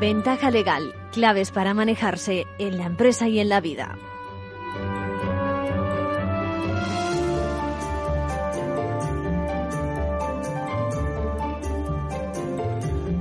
Ventaja legal, claves para manejarse en la empresa y en la vida.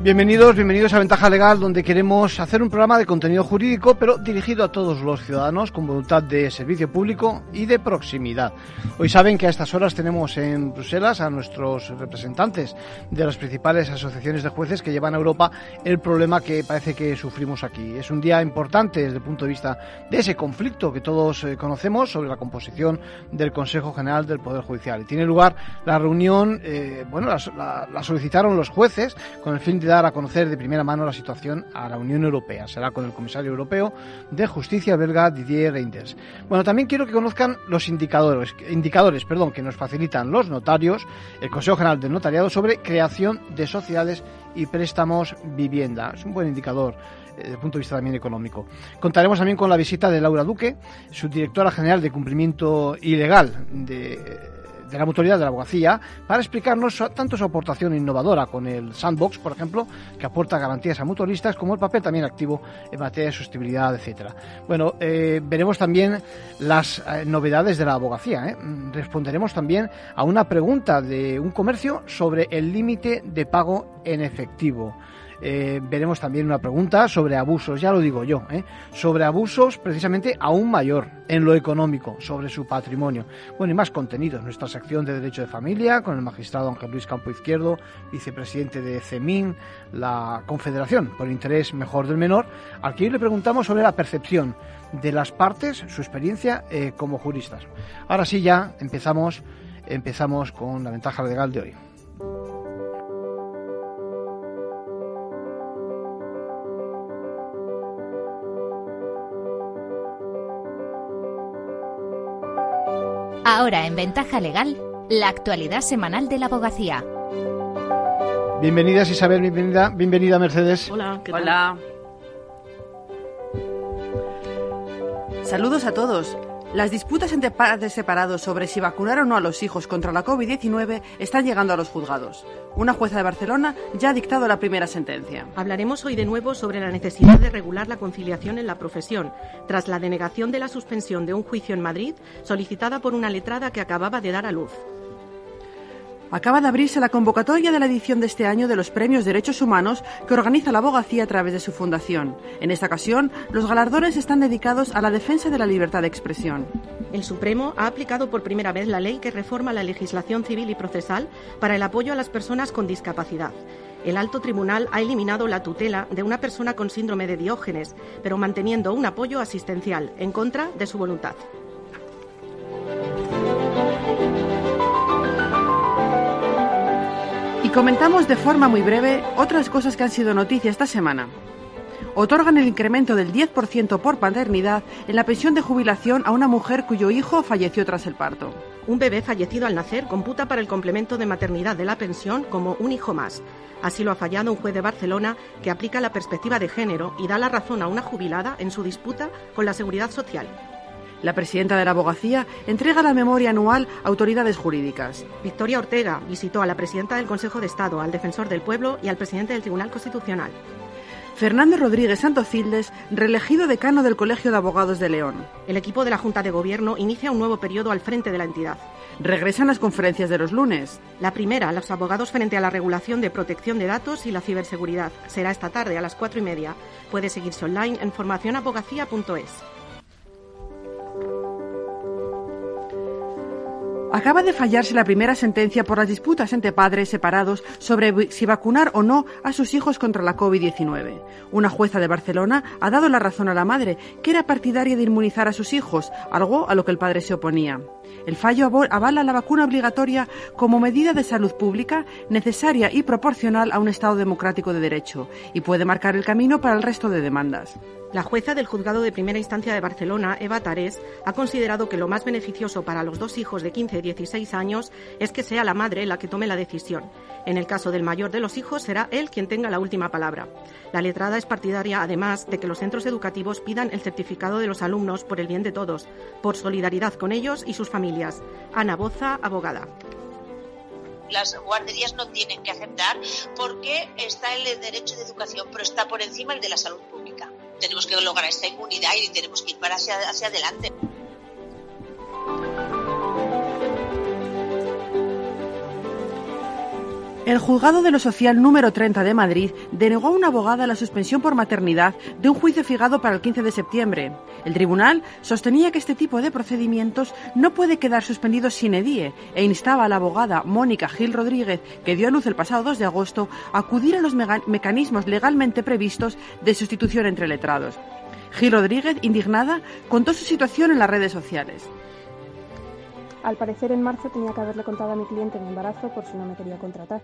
Bienvenidos, bienvenidos a Ventaja Legal, donde queremos hacer un programa de contenido jurídico, pero dirigido a todos los ciudadanos con voluntad de servicio público y de proximidad. Hoy saben que a estas horas tenemos en Bruselas a nuestros representantes de las principales asociaciones de jueces que llevan a Europa el problema que parece que sufrimos aquí. Es un día importante desde el punto de vista de ese conflicto que todos eh, conocemos sobre la composición del Consejo General del Poder Judicial. Y tiene lugar la reunión, eh, bueno, la, la solicitaron los jueces con el fin de dar a conocer de primera mano la situación a la Unión Europea. Será con el comisario europeo de Justicia belga Didier Reinders. Bueno, también quiero que conozcan los indicadores, indicadores perdón, que nos facilitan los notarios, el Consejo General del Notariado, sobre creación de sociedades y préstamos vivienda. Es un buen indicador eh, desde el punto de vista también económico. Contaremos también con la visita de Laura Duque, subdirectora general de cumplimiento ilegal de de la mutualidad de la abogacía para explicarnos tanto su aportación innovadora con el sandbox, por ejemplo, que aporta garantías a mutualistas, como el papel también activo en materia de sostenibilidad, etcétera. Bueno, eh, veremos también las eh, novedades de la abogacía. ¿eh? Responderemos también a una pregunta de un comercio sobre el límite de pago en efectivo. Eh, veremos también una pregunta sobre abusos, ya lo digo yo, ¿eh? sobre abusos precisamente aún mayor en lo económico, sobre su patrimonio. Bueno, y más contenidos, nuestra sección de Derecho de Familia con el magistrado Ángel Luis Campo Izquierdo, vicepresidente de CEMIN, la Confederación por Interés Mejor del Menor, al que hoy le preguntamos sobre la percepción de las partes, su experiencia eh, como juristas. Ahora sí ya empezamos, empezamos con la ventaja legal de hoy. Ahora en Ventaja Legal, la actualidad semanal de la abogacía. Bienvenidas Isabel, bienvenida, bienvenida Mercedes. Hola, ¿qué tal? Hola. Saludos a todos. Las disputas entre padres separados sobre si vacunar o no a los hijos contra la COVID-19 están llegando a los juzgados. Una jueza de Barcelona ya ha dictado la primera sentencia. Hablaremos hoy de nuevo sobre la necesidad de regular la conciliación en la profesión, tras la denegación de la suspensión de un juicio en Madrid solicitada por una letrada que acababa de dar a luz. Acaba de abrirse la convocatoria de la edición de este año de los Premios Derechos Humanos que organiza la abogacía a través de su fundación. En esta ocasión, los galardones están dedicados a la defensa de la libertad de expresión. El Supremo ha aplicado por primera vez la ley que reforma la legislación civil y procesal para el apoyo a las personas con discapacidad. El alto tribunal ha eliminado la tutela de una persona con síndrome de Diógenes, pero manteniendo un apoyo asistencial en contra de su voluntad. Y comentamos de forma muy breve otras cosas que han sido noticia esta semana. Otorgan el incremento del 10% por paternidad en la pensión de jubilación a una mujer cuyo hijo falleció tras el parto. Un bebé fallecido al nacer computa para el complemento de maternidad de la pensión como un hijo más. Así lo ha fallado un juez de Barcelona que aplica la perspectiva de género y da la razón a una jubilada en su disputa con la seguridad social. La presidenta de la abogacía entrega la memoria anual a autoridades jurídicas. Victoria Ortega visitó a la presidenta del Consejo de Estado, al defensor del pueblo y al presidente del Tribunal Constitucional. Fernando Rodríguez Santocildes, reelegido decano del Colegio de Abogados de León. El equipo de la Junta de Gobierno inicia un nuevo periodo al frente de la entidad. Regresan las conferencias de los lunes. La primera, los abogados frente a la regulación de protección de datos y la ciberseguridad. Será esta tarde a las cuatro y media. Puede seguirse online en formacionabogacía.es. Acaba de fallarse la primera sentencia por las disputas entre padres separados sobre si vacunar o no a sus hijos contra la COVID-19. Una jueza de Barcelona ha dado la razón a la madre, que era partidaria de inmunizar a sus hijos, algo a lo que el padre se oponía. El fallo avala la vacuna obligatoria como medida de salud pública necesaria y proporcional a un Estado democrático de derecho y puede marcar el camino para el resto de demandas. La jueza del Juzgado de Primera Instancia de Barcelona, Eva Tarés, ha considerado que lo más beneficioso para los dos hijos de 15 y 16 años es que sea la madre la que tome la decisión. En el caso del mayor de los hijos, será él quien tenga la última palabra. La letrada es partidaria, además, de que los centros educativos pidan el certificado de los alumnos por el bien de todos, por solidaridad con ellos y sus familias. Ana Boza, abogada. las guarderías no tienen que aceptar porque está el derecho de educación, pero está por encima el de la salud pública. Tenemos que lograr esta inmunidad y tenemos que ir para hacia, hacia adelante. El juzgado de lo social número 30 de Madrid denegó a una abogada la suspensión por maternidad de un juicio fijado para el 15 de septiembre. El tribunal sostenía que este tipo de procedimientos no puede quedar suspendido sin edie e instaba a la abogada Mónica Gil Rodríguez, que dio a luz el pasado 2 de agosto, a acudir a los mecanismos legalmente previstos de sustitución entre letrados. Gil Rodríguez, indignada, contó su situación en las redes sociales. Al parecer en marzo tenía que haberle contado a mi cliente mi embarazo por si no me quería contratar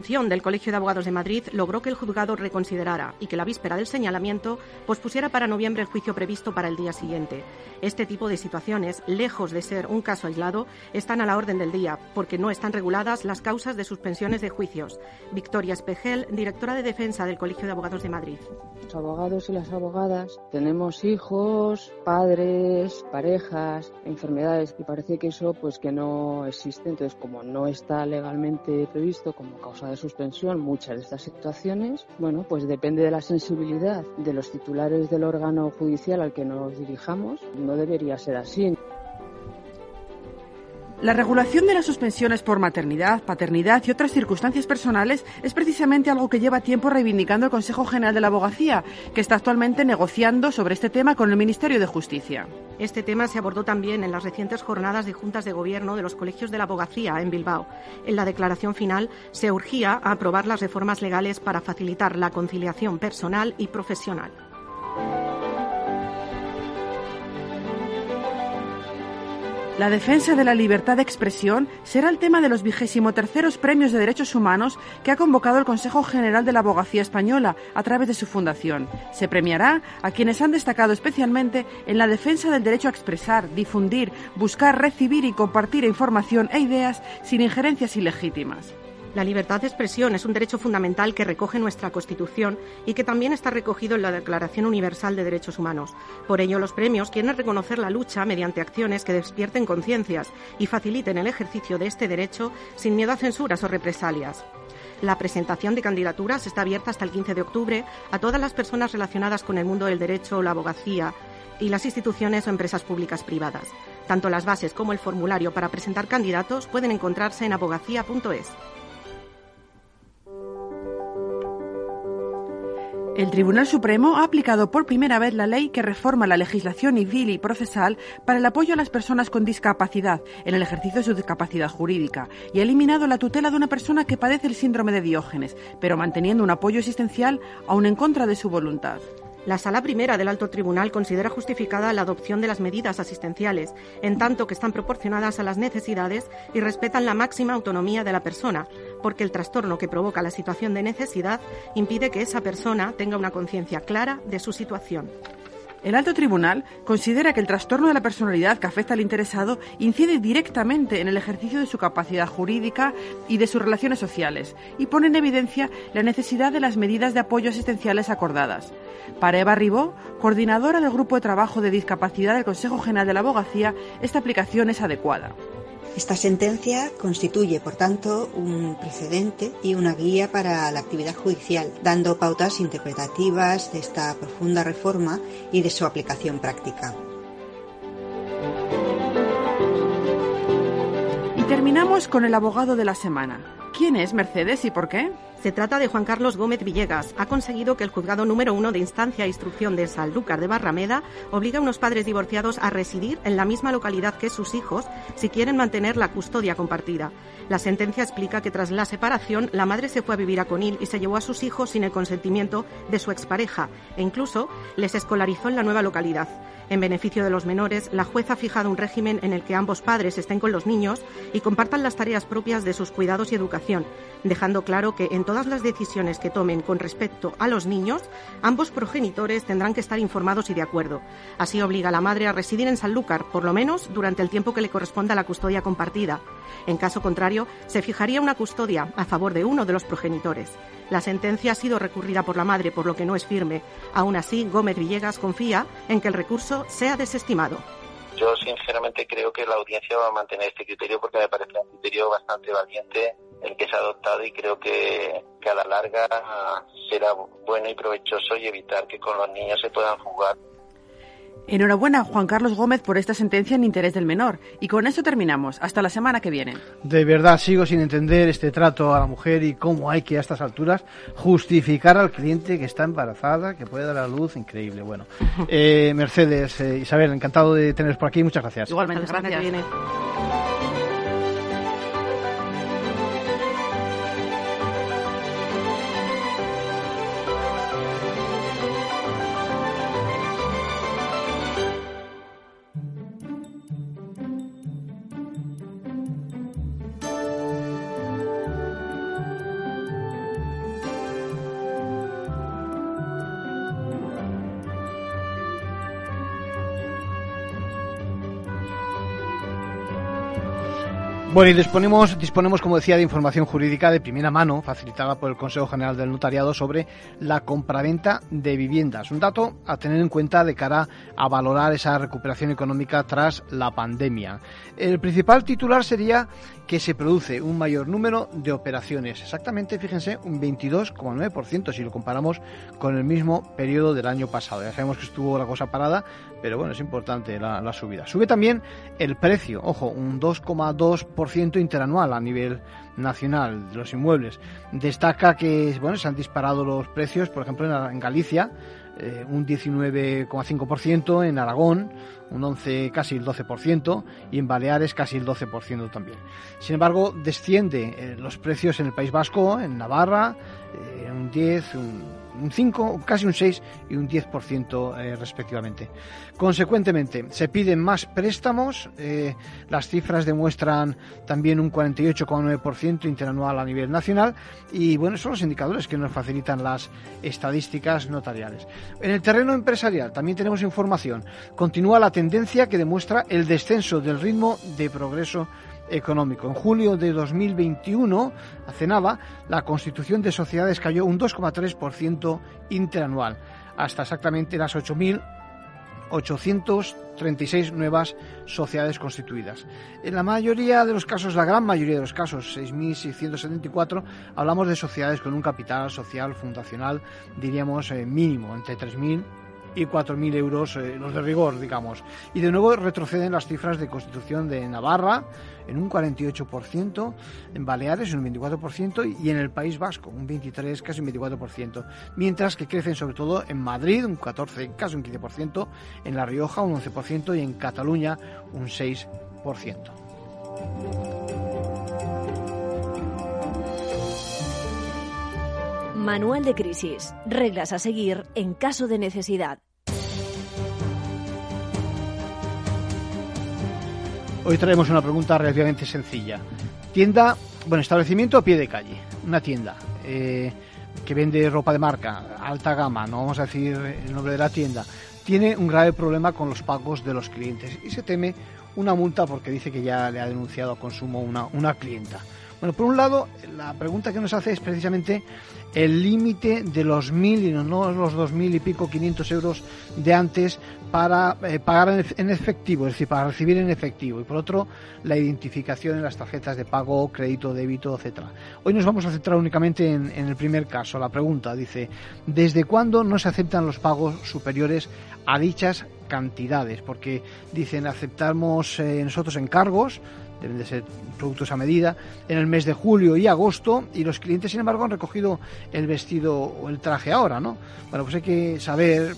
del Colegio de Abogados de Madrid logró que el juzgado reconsiderara y que la víspera del señalamiento pospusiera para noviembre el juicio previsto para el día siguiente. Este tipo de situaciones, lejos de ser un caso aislado, están a la orden del día porque no están reguladas las causas de suspensiones de juicios. Victoria Espejel, directora de defensa del Colegio de Abogados de Madrid. Los abogados y las abogadas tenemos hijos, padres, parejas, enfermedades y parece que eso pues que no existe. Entonces, como no está legalmente previsto como causa de suspensión muchas de estas situaciones, bueno, pues depende de la sensibilidad de los titulares del órgano judicial al que nos dirijamos. No debería ser así. La regulación de las suspensiones por maternidad, paternidad y otras circunstancias personales es precisamente algo que lleva tiempo reivindicando el Consejo General de la Abogacía, que está actualmente negociando sobre este tema con el Ministerio de Justicia. Este tema se abordó también en las recientes jornadas de juntas de gobierno de los colegios de la abogacía en Bilbao. En la declaración final se urgía a aprobar las reformas legales para facilitar la conciliación personal y profesional. La defensa de la libertad de expresión será el tema de los vigésimo terceros premios de derechos humanos que ha convocado el Consejo General de la Abogacía Española a través de su fundación. Se premiará a quienes han destacado especialmente en la defensa del derecho a expresar, difundir, buscar, recibir y compartir información e ideas sin injerencias ilegítimas. La libertad de expresión es un derecho fundamental que recoge nuestra Constitución y que también está recogido en la Declaración Universal de Derechos Humanos. Por ello, los premios quieren reconocer la lucha mediante acciones que despierten conciencias y faciliten el ejercicio de este derecho sin miedo a censuras o represalias. La presentación de candidaturas está abierta hasta el 15 de octubre a todas las personas relacionadas con el mundo del derecho, la abogacía y las instituciones o empresas públicas privadas. Tanto las bases como el formulario para presentar candidatos pueden encontrarse en abogacía.es. El Tribunal Supremo ha aplicado por primera vez la ley que reforma la legislación civil y procesal para el apoyo a las personas con discapacidad en el ejercicio de su discapacidad jurídica y ha eliminado la tutela de una persona que padece el síndrome de Diógenes, pero manteniendo un apoyo existencial aún en contra de su voluntad. La Sala Primera del Alto Tribunal considera justificada la adopción de las medidas asistenciales, en tanto que están proporcionadas a las necesidades y respetan la máxima autonomía de la persona, porque el trastorno que provoca la situación de necesidad impide que esa persona tenga una conciencia clara de su situación. El alto tribunal considera que el trastorno de la personalidad que afecta al interesado incide directamente en el ejercicio de su capacidad jurídica y de sus relaciones sociales y pone en evidencia la necesidad de las medidas de apoyo asistenciales acordadas. Para Eva Ribó, coordinadora del Grupo de Trabajo de Discapacidad del Consejo General de la Abogacía, esta aplicación es adecuada. Esta sentencia constituye, por tanto, un precedente y una guía para la actividad judicial, dando pautas interpretativas de esta profunda reforma y de su aplicación práctica. Y terminamos con el abogado de la semana. ¿Quién es Mercedes y por qué? Se trata de Juan Carlos Gómez Villegas. Ha conseguido que el juzgado número uno de instancia e instrucción de Sanlúcar de Barrameda obligue a unos padres divorciados a residir en la misma localidad que sus hijos si quieren mantener la custodia compartida. La sentencia explica que tras la separación la madre se fue a vivir a Conil y se llevó a sus hijos sin el consentimiento de su expareja e incluso les escolarizó en la nueva localidad. En beneficio de los menores, la jueza ha fijado un régimen en el que ambos padres estén con los niños y compartan las tareas propias de sus cuidados y educación, dejando claro que en todas las decisiones que tomen con respecto a los niños, ambos progenitores tendrán que estar informados y de acuerdo. Así obliga a la madre a residir en Sanlúcar, por lo menos durante el tiempo que le corresponda a la custodia compartida. En caso contrario, se fijaría una custodia a favor de uno de los progenitores. La sentencia ha sido recurrida por la madre, por lo que no es firme. Aún así, Gómez Villegas confía en que el recurso sea desestimado. Yo sinceramente creo que la audiencia va a mantener este criterio porque me parece un criterio bastante valiente el que se ha adoptado y creo que, que a la larga será bueno y provechoso y evitar que con los niños se puedan jugar Enhorabuena, Juan Carlos Gómez, por esta sentencia en interés del menor. Y con eso terminamos. Hasta la semana que viene. De verdad, sigo sin entender este trato a la mujer y cómo hay que a estas alturas justificar al cliente que está embarazada, que puede dar a luz. Increíble. Bueno, eh, Mercedes, eh, Isabel, encantado de teneros por aquí. Muchas gracias. Igualmente, gracias. Bueno, y disponemos, disponemos, como decía, de información jurídica de primera mano, facilitada por el Consejo General del Notariado sobre la compraventa de viviendas. Un dato a tener en cuenta de cara a valorar esa recuperación económica tras la pandemia. El principal titular sería que se produce un mayor número de operaciones. Exactamente, fíjense, un 22,9% si lo comparamos con el mismo periodo del año pasado. Ya sabemos que estuvo la cosa parada, pero bueno, es importante la, subida. Sube también el precio, ojo, un 2,2% interanual a nivel nacional de los inmuebles. Destaca que bueno, se han disparado los precios, por ejemplo, en, Galicia, eh, un 19,5%, en Aragón un 11, casi el 12%, y en Baleares casi el 12% también. Sin embargo, desciende eh, los precios en el País Vasco, en Navarra, eh, un 10, un un 5, casi un 6 y un 10% eh, respectivamente. Consecuentemente, se piden más préstamos, eh, las cifras demuestran también un 48,9% interanual a nivel nacional y bueno, son los indicadores que nos facilitan las estadísticas notariales. En el terreno empresarial también tenemos información. Continúa la tendencia que demuestra el descenso del ritmo de progreso económico. En julio de 2021, hace nada, la constitución de sociedades cayó un 2,3% interanual, hasta exactamente las 8.836 nuevas sociedades constituidas. En la mayoría de los casos, la gran mayoría de los casos, 6.674, hablamos de sociedades con un capital social fundacional, diríamos, eh, mínimo, entre 3.000 y 4.000 euros eh, los de rigor, digamos. Y de nuevo retroceden las cifras de constitución de Navarra en un 48%, en Baleares en un 24% y en el País Vasco un 23, casi un 24%, mientras que crecen sobre todo en Madrid un 14, casi un 15%, en La Rioja un 11% y en Cataluña un 6%. Manual de crisis. Reglas a seguir en caso de necesidad. Hoy traemos una pregunta relativamente sencilla. Tienda, bueno, establecimiento a pie de calle, una tienda eh, que vende ropa de marca, alta gama, no vamos a decir el nombre de la tienda, tiene un grave problema con los pagos de los clientes y se teme una multa porque dice que ya le ha denunciado a consumo una, una clienta. Bueno, por un lado, la pregunta que nos hace es precisamente el límite de los mil y no los dos mil y pico, quinientos euros de antes para eh, pagar en efectivo, es decir, para recibir en efectivo. Y por otro, la identificación en las tarjetas de pago, crédito, débito, etcétera. Hoy nos vamos a centrar únicamente en, el primer caso. La pregunta dice: ¿desde cuándo no se aceptan los pagos superiores a dichas cantidades? Porque dicen aceptamos eh, nosotros encargos deben de ser productos a medida, en el mes de julio y agosto, y los clientes, sin embargo, han recogido el vestido o el traje ahora, ¿no? Bueno, pues hay que saber,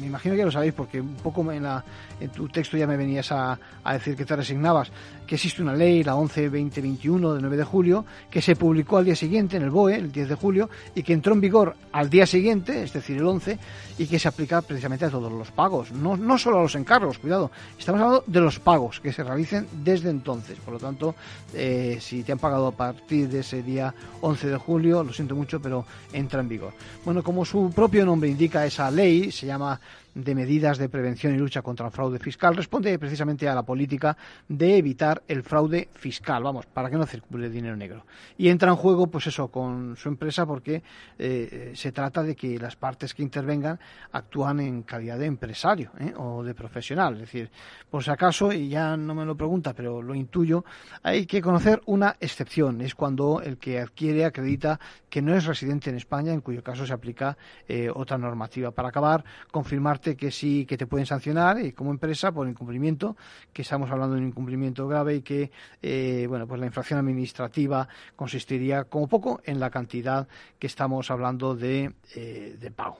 me imagino que ya lo sabéis, porque un poco en la en tu texto ya me venías a, decir que te resignabas, que existe una ley, la 11-2021 del 9 de julio, que se publicó al día siguiente en el BOE, el 10 de julio, y que entró en vigor al día siguiente, es decir, el 11, y que se aplica precisamente a todos los pagos, no, no solo a los encargos, cuidado, estamos hablando de los pagos que se realicen desde entonces. Por lo tanto, eh, si te han pagado a partir de ese día 11 de julio, lo siento mucho, pero entra en vigor. Bueno, como su propio nombre indica, esa ley se llama de medidas de prevención y lucha contra el fraude fiscal responde precisamente a la política de evitar el fraude fiscal, vamos, para que no circule dinero negro. Y entra en juego, pues eso, con su empresa porque eh, se trata de que las partes que intervengan actúan en calidad de empresario ¿eh? o de profesional. Es decir, por si acaso, y ya no me lo pregunta, pero lo intuyo, hay que conocer una excepción. Es cuando el que adquiere acredita que no es residente en España, en cuyo caso se aplica eh, otra normativa. Para acabar, confirmarte que sí, que te pueden sancionar y como empresa por incumplimiento, que estamos hablando de un incumplimiento grave y que, eh, bueno, pues la infracción administrativa consistiría como poco en la cantidad que estamos hablando de, eh, de pago.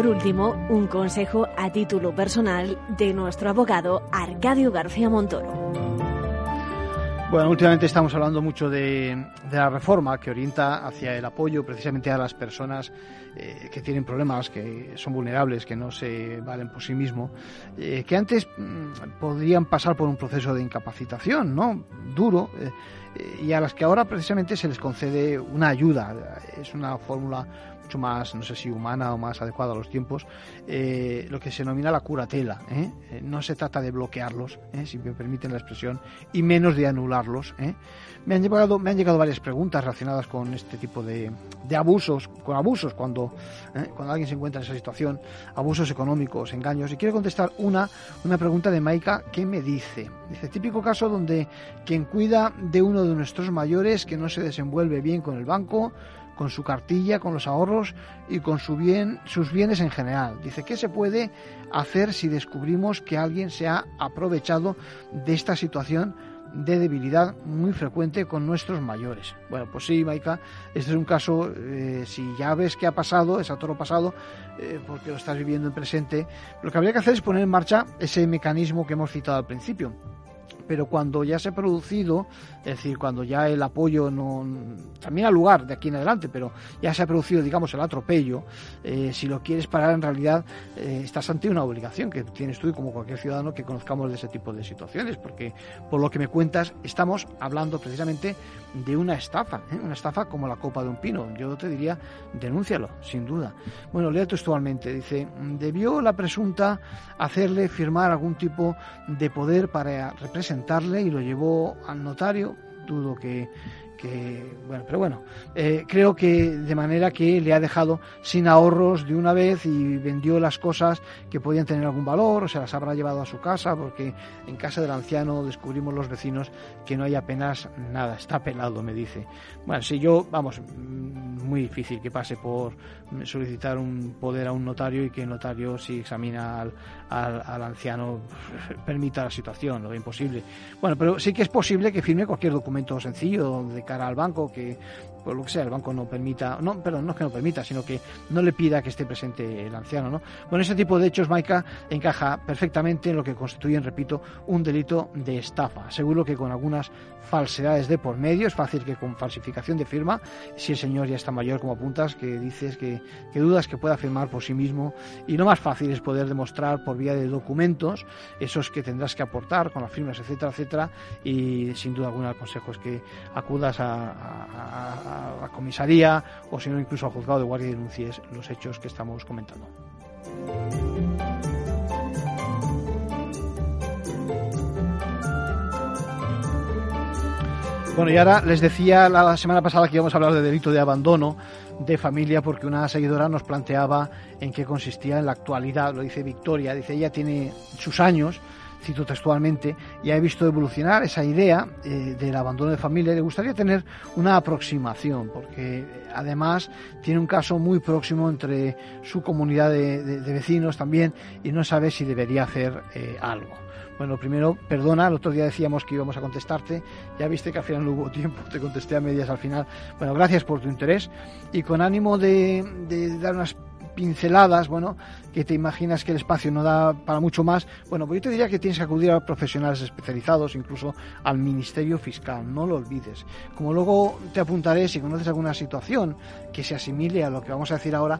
Por último, un consejo a título personal de nuestro abogado Arcadio García Montoro. Bueno, últimamente estamos hablando mucho de, la reforma que orienta hacia el apoyo precisamente a las personas eh, que tienen problemas, que son vulnerables, que no se valen por sí mismos, eh, que antes mm, podrían pasar por un proceso de incapacitación, ¿no? Duro, eh, y a las que ahora precisamente se les concede una ayuda. Es una fórmula mucho más, no sé si humana o más adecuada a los tiempos, eh, lo que se denomina la curatela. ¿eh? Eh, no se trata de bloquearlos, si me permiten la expresión, y menos de anularlos. Me, han llegado, me han llegado varias preguntas relacionadas con este tipo de, de abusos, con abusos cuando, cuando alguien se encuentra en esa situación, abusos económicos, engaños. Y quiero contestar una, una pregunta de Maika que me dice, dice, típico caso donde quien cuida de uno de nuestros mayores que no se desenvuelve bien con el banco, con su cartilla, con los ahorros y con su bien, sus bienes en general. Dice, ¿qué se puede hacer si descubrimos que alguien se ha aprovechado de esta situación de debilidad muy frecuente con nuestros mayores. Bueno, pues sí, Maika, este es un caso, eh, si ya ves que ha pasado, es a todo pasado, eh, porque lo estás viviendo en presente, lo que habría que hacer es poner en marcha ese mecanismo que hemos citado al principio pero cuando ya se ha producido, es decir, cuando ya el apoyo no también al lugar de aquí en adelante, pero ya se ha producido, digamos, el atropello, eh, si lo quieres parar en realidad eh, estás ante una obligación que tienes tú y como cualquier ciudadano que conozcamos de ese tipo de situaciones, porque por lo que me cuentas estamos hablando precisamente de una estafa, ¿eh? una estafa como la copa de un pino. Yo te diría, denúncialo, sin duda. Bueno, lea textualmente, dice, debió la presunta hacerle firmar algún tipo de poder para representar y lo llevó al notario. Dudo que, que bueno, pero bueno, eh, creo que de manera que le ha dejado sin ahorros de una vez y vendió las cosas que podían tener algún valor o se las habrá llevado a su casa porque en casa del anciano descubrimos los vecinos que no hay apenas nada, está pelado, me dice. Bueno, si yo, vamos, mm, muy difícil que pase por solicitar un poder a un notario y que el notario si examina al, al, anciano permita la situación, lo imposible. Bueno, pero sí que es posible que firme cualquier documento sencillo de al banco que por lo que sea el banco no permita, no, perdón, no es que no permita, sino que no le pida que esté presente el anciano, ¿no? Bueno, ese tipo de hechos, Maika, encaja perfectamente en lo que constituyen, repito, un delito de estafa. Seguro que con algunas falsedades de por medio, es fácil que con falsificación de firma, si el señor ya está mayor como apuntas, que dices que, que dudas que pueda firmar por sí mismo, y lo más fácil es poder demostrar por vía de documentos, esos que tendrás que aportar con las firmas, etcétera, etcétera, y sin duda alguna el consejo es que acudas a a comisaría o si no incluso al juzgado de guardia y denuncies los hechos que estamos comentando. Bueno, y ahora les decía la semana pasada que íbamos a hablar de delito de abandono de familia porque una seguidora nos planteaba en qué consistía en la actualidad, lo dice Victoria, dice ella tiene sus años, cito textualmente, ya he visto evolucionar esa idea eh, del abandono de familia. Le gustaría tener una aproximación, porque además tiene un caso muy próximo entre su comunidad de, vecinos también y no sabe si debería hacer eh, algo. Bueno, primero, perdona, el otro día decíamos que íbamos a contestarte, ya viste que al final no hubo tiempo, te contesté a medias al final. Bueno, gracias por tu interés y con ánimo de, de dar unas pinceladas, bueno, que te imaginas que el espacio no da para mucho más, bueno, pues yo te diría que tienes que acudir a profesionales especializados, incluso al Ministerio Fiscal, no lo olvides. Como luego te apuntaré, si conoces alguna situación que se asimile a lo que vamos a decir ahora,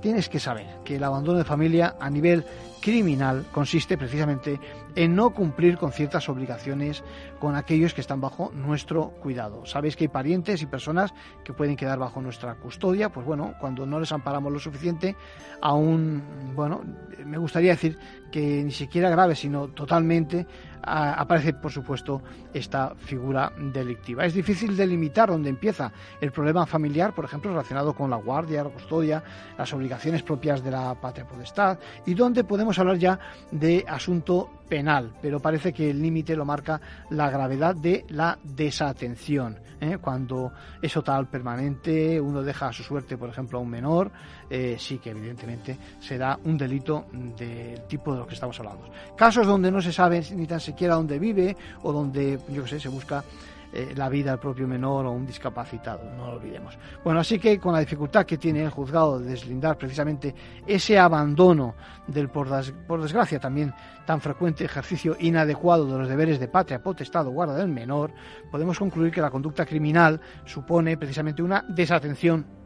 tienes que saber que el abandono de familia a nivel criminal consiste precisamente en no cumplir con ciertas obligaciones con aquellos que están bajo nuestro cuidado. Sabéis que hay parientes y personas que pueden quedar bajo nuestra custodia, pues bueno, cuando no les amparamos lo suficiente, aún, bueno, me gustaría decir que ni siquiera grave, sino totalmente aparece, por supuesto, esta figura delictiva. Es difícil delimitar dónde empieza el problema familiar, por ejemplo, relacionado con la guardia, la custodia, las obligaciones propias de la patria potestad, y dónde podemos hablar ya de asunto penal, pero parece que el límite lo marca la gravedad de la desatención. ¿eh? Cuando es total permanente, uno deja a su suerte, por ejemplo, a un menor, eh, sí que evidentemente será un delito del tipo de lo que estamos hablando. Casos donde no se sabe ni tan siquiera dónde vive o donde, yo qué sé, se busca eh, la vida del propio menor o un discapacitado, no lo olvidemos. Bueno, así que con la dificultad que tiene el juzgado de deslindar precisamente ese abandono del, por, por desgracia, también tan frecuente ejercicio inadecuado de los deberes de patria, potestad o guarda del menor, podemos concluir que la conducta criminal supone precisamente una desatención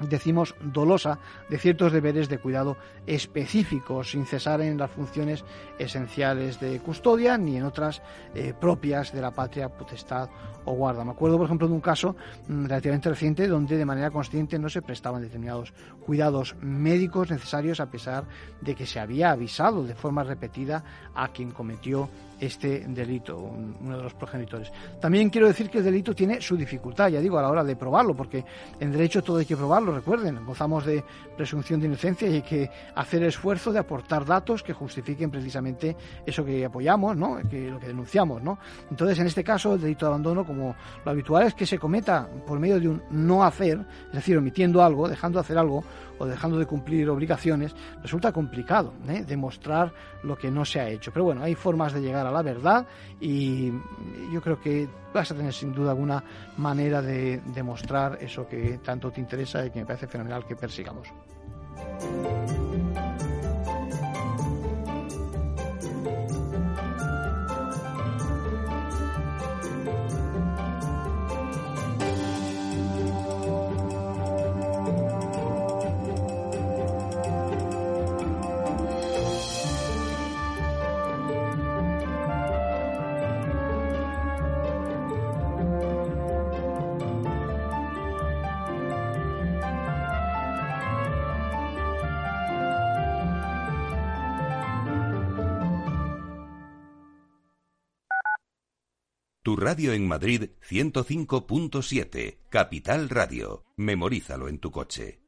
decimos dolosa de ciertos deberes de cuidado específicos sin cesar en las funciones esenciales de custodia ni en otras eh, propias de la patria potestad o guarda. Me acuerdo, por ejemplo, de un caso mm, relativamente reciente donde de manera consciente no se prestaban determinados cuidados médicos necesarios a pesar de que se había avisado de forma repetida a quien cometió este delito, uno de los progenitores. También quiero decir que el delito tiene su dificultad, ya digo, a la hora de probarlo, porque en derecho todo hay que probarlo, recuerden, gozamos de presunción de inocencia y hay que hacer el esfuerzo de aportar datos que justifiquen precisamente eso que apoyamos, ¿no? que lo que denunciamos. ¿no? Entonces, en este caso, el delito de abandono, como lo habitual es que se cometa por medio de un no hacer, es decir, omitiendo algo, dejando de hacer algo, o dejando de cumplir obligaciones, resulta complicado ¿eh? demostrar lo que no se ha hecho. Pero bueno, hay formas de llegar a la verdad y yo creo que vas a tener sin duda alguna manera de demostrar eso que tanto te interesa y que me parece fenomenal que persigamos. Tu radio en Madrid 105.7, Capital Radio. Memorízalo en tu coche.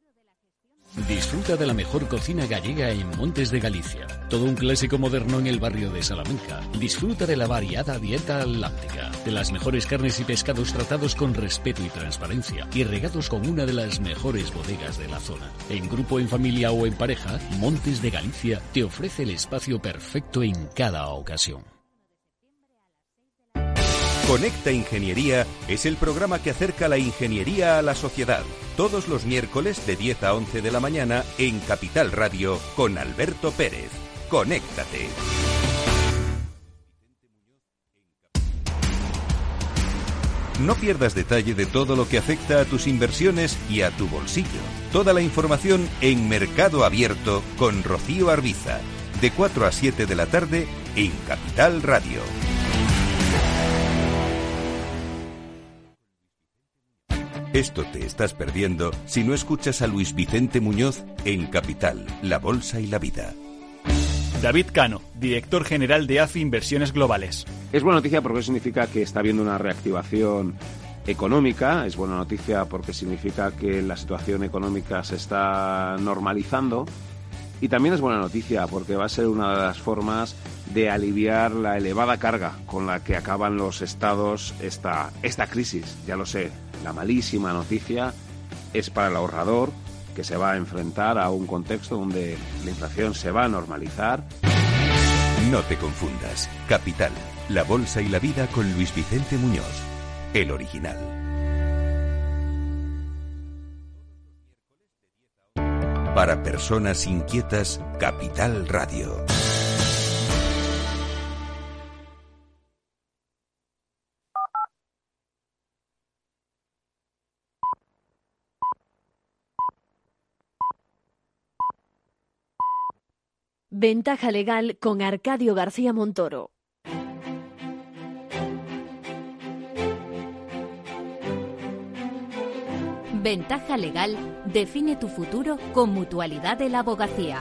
Disfruta de la mejor cocina gallega en Montes de Galicia. Todo un clásico moderno en el barrio de Salamanca. Disfruta de la variada dieta láctica, de las mejores carnes y pescados tratados con respeto y transparencia y regados con una de las mejores bodegas de la zona. En grupo, en familia o en pareja, Montes de Galicia te ofrece el espacio perfecto en cada ocasión. Conecta Ingeniería es el programa que acerca la ingeniería a la sociedad. Todos los miércoles de 10 a 11 de la mañana en Capital Radio con Alberto Pérez. Conéctate. No pierdas detalle de todo lo que afecta a tus inversiones y a tu bolsillo. Toda la información en Mercado Abierto con Rocío Arbiza, de 4 a 7 de la tarde en Capital Radio. Esto te estás perdiendo si no escuchas a Luis Vicente Muñoz en Capital, La Bolsa y la Vida. David Cano, director general de AFI Inversiones Globales. Es buena noticia porque significa que está habiendo una reactivación económica, es buena noticia porque significa que la situación económica se está normalizando y también es buena noticia porque va a ser una de las formas de aliviar la elevada carga con la que acaban los estados esta, esta crisis. Ya lo sé, la malísima noticia es para el ahorrador que se va a enfrentar a un contexto donde la inflación se va a normalizar. No te confundas. Capital, la bolsa y la vida con Luis Vicente Muñoz, el original. Para personas inquietas, Capital Radio. Ventaja legal con Arcadio García Montoro. Ventaja legal define tu futuro con mutualidad de la abogacía.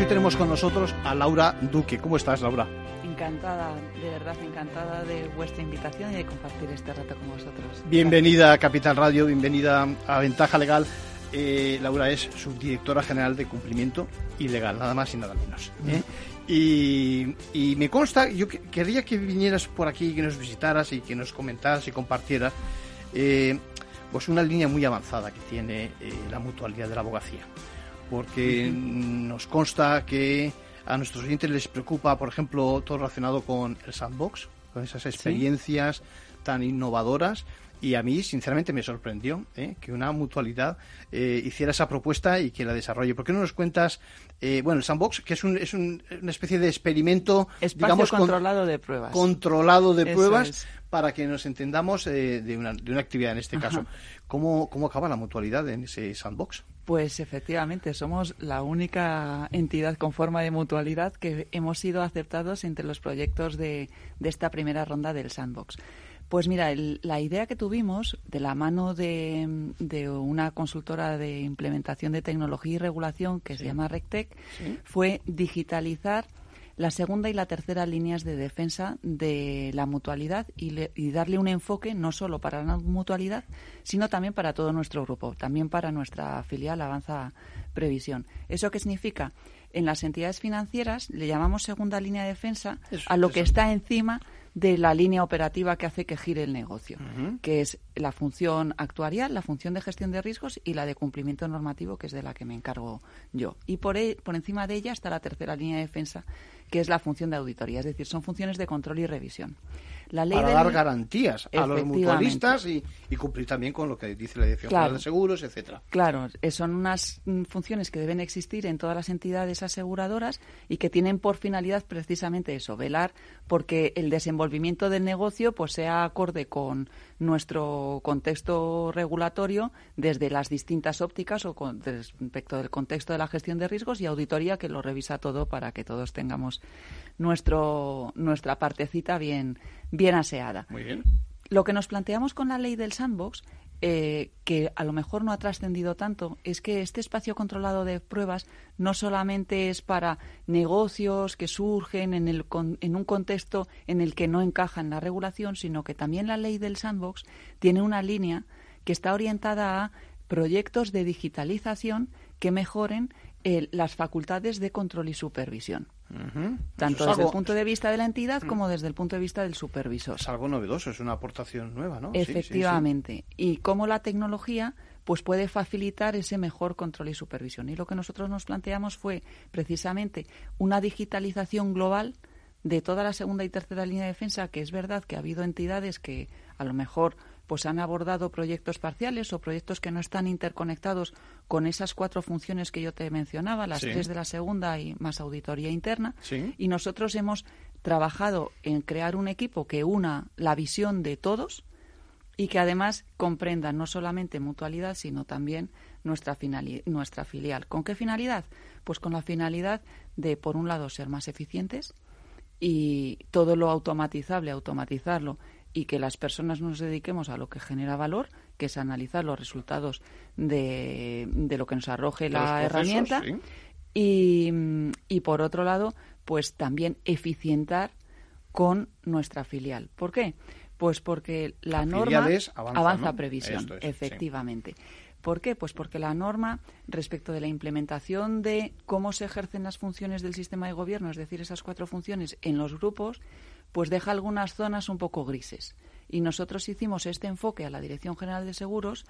Hoy tenemos con nosotros a Laura Duque. ¿Cómo estás, Laura? Encantada, de verdad encantada de vuestra invitación y de compartir este rato con vosotros. Bienvenida a Capital Radio, bienvenida a Ventaja Legal. Eh, Laura es subdirectora general de cumplimiento ilegal, nada más y nada menos. ¿eh? Y, y me consta, yo que- querría que vinieras por aquí, que nos visitaras y que nos comentaras y compartieras eh, pues una línea muy avanzada que tiene la mutualidad de la abogacía. Porque nos consta que a nuestros oyentes les preocupa, por ejemplo, todo relacionado con el sandbox, con esas experiencias tan innovadoras. Y a mí, sinceramente, me sorprendió ¿eh? que una mutualidad eh, hiciera esa propuesta y que la desarrolle. ¿Por qué no nos cuentas, eh, bueno, el sandbox, que es, un, es un- una especie de experimento, Espacio digamos, con- controlado de pruebas. controlado de Eso pruebas es. para que nos entendamos eh, de, una, de una actividad en este Ajá. caso. ¿Cómo, ¿Cómo acaba la mutualidad en ese sandbox? Pues efectivamente, somos la única entidad con forma de mutualidad que hemos sido aceptados entre los proyectos de, de esta primera ronda del Sandbox. Pues mira, el- la idea que tuvimos de la mano de, de una consultora de implementación de tecnología y regulación que se llama RecTech Sí. fue digitalizar la segunda y la tercera líneas de defensa de la mutualidad y, le- y darle un enfoque no solo para la mutualidad, sino también para todo nuestro grupo, también para nuestra filial Avanza Previsión. ¿Eso qué significa? En las entidades financieras le llamamos segunda línea de defensa a lo que está encima de la línea operativa que hace que gire el negocio, que es la función actuarial, la función de gestión de riesgos y la de cumplimiento normativo, que es de la que me encargo yo. Y por, e- por encima de ella está la tercera línea de defensa, que es la función de auditoría, es decir, son funciones de control y revisión. La ley para dar garantías a los mutualistas y, y cumplir también con lo que dice la Dirección Claro. General de Seguros, etcétera. Claro, eh, son unas mm, funciones que deben existir en todas las entidades aseguradoras y que tienen por finalidad precisamente eso, velar porque el desenvolvimiento del negocio pues sea acorde con nuestro contexto regulatorio desde las distintas ópticas o con, respecto del contexto de la gestión de riesgos y auditoría que lo revisa todo para que todos tengamos nuestro nuestra partecita bien bien aseada. Muy bien. Lo que nos planteamos con la ley del sandbox, eh, que a lo mejor no ha trascendido tanto, es que este espacio controlado de pruebas no solamente es para negocios que surgen en, el, con- en un contexto en el que no encaja en la regulación, sino que también la ley del sandbox tiene una línea que está orientada a proyectos de digitalización que mejoren eh, las facultades de control y supervisión tanto desde algo- el punto de vista de la entidad como desde el punto de vista del supervisor. Es algo novedoso, es una aportación nueva, ¿no? Sí, sí, sí. Efectivamente. Y cómo la tecnología pues puede facilitar ese mejor control y supervisión. Y lo que nosotros nos planteamos fue precisamente una digitalización global de toda la segunda y tercera línea de defensa, que es verdad que ha habido entidades que a lo mejor pues han abordado proyectos parciales o proyectos que no están interconectados con esas cuatro funciones que yo te mencionaba, las Sí. tres de la segunda y más auditoría interna. Sí. Y nosotros hemos trabajado en crear un equipo que una la visión de todos y que además comprenda no solamente mutualidad, sino también nuestra, nuestra filial. ¿Con qué finalidad? Pues con la finalidad de, por un lado, ser más eficientes y todo lo automatizable, automatizarlo y que las personas nos dediquemos a lo que genera valor, que es analizar los resultados de, de lo que nos arroje De la herramienta. sí. Y, y por otro lado, pues también eficientar con nuestra filial. ¿Por qué? Pues porque la, La norma Avanza, ¿no? previsión, sí. efectivamente. ¿Por qué? Pues porque la norma respecto de la implementación de cómo se ejercen las funciones del sistema de gobierno, es decir, esas cuatro funciones en los grupos, pues deja algunas zonas un poco grises. Y nosotros hicimos este enfoque a la Dirección General de Seguros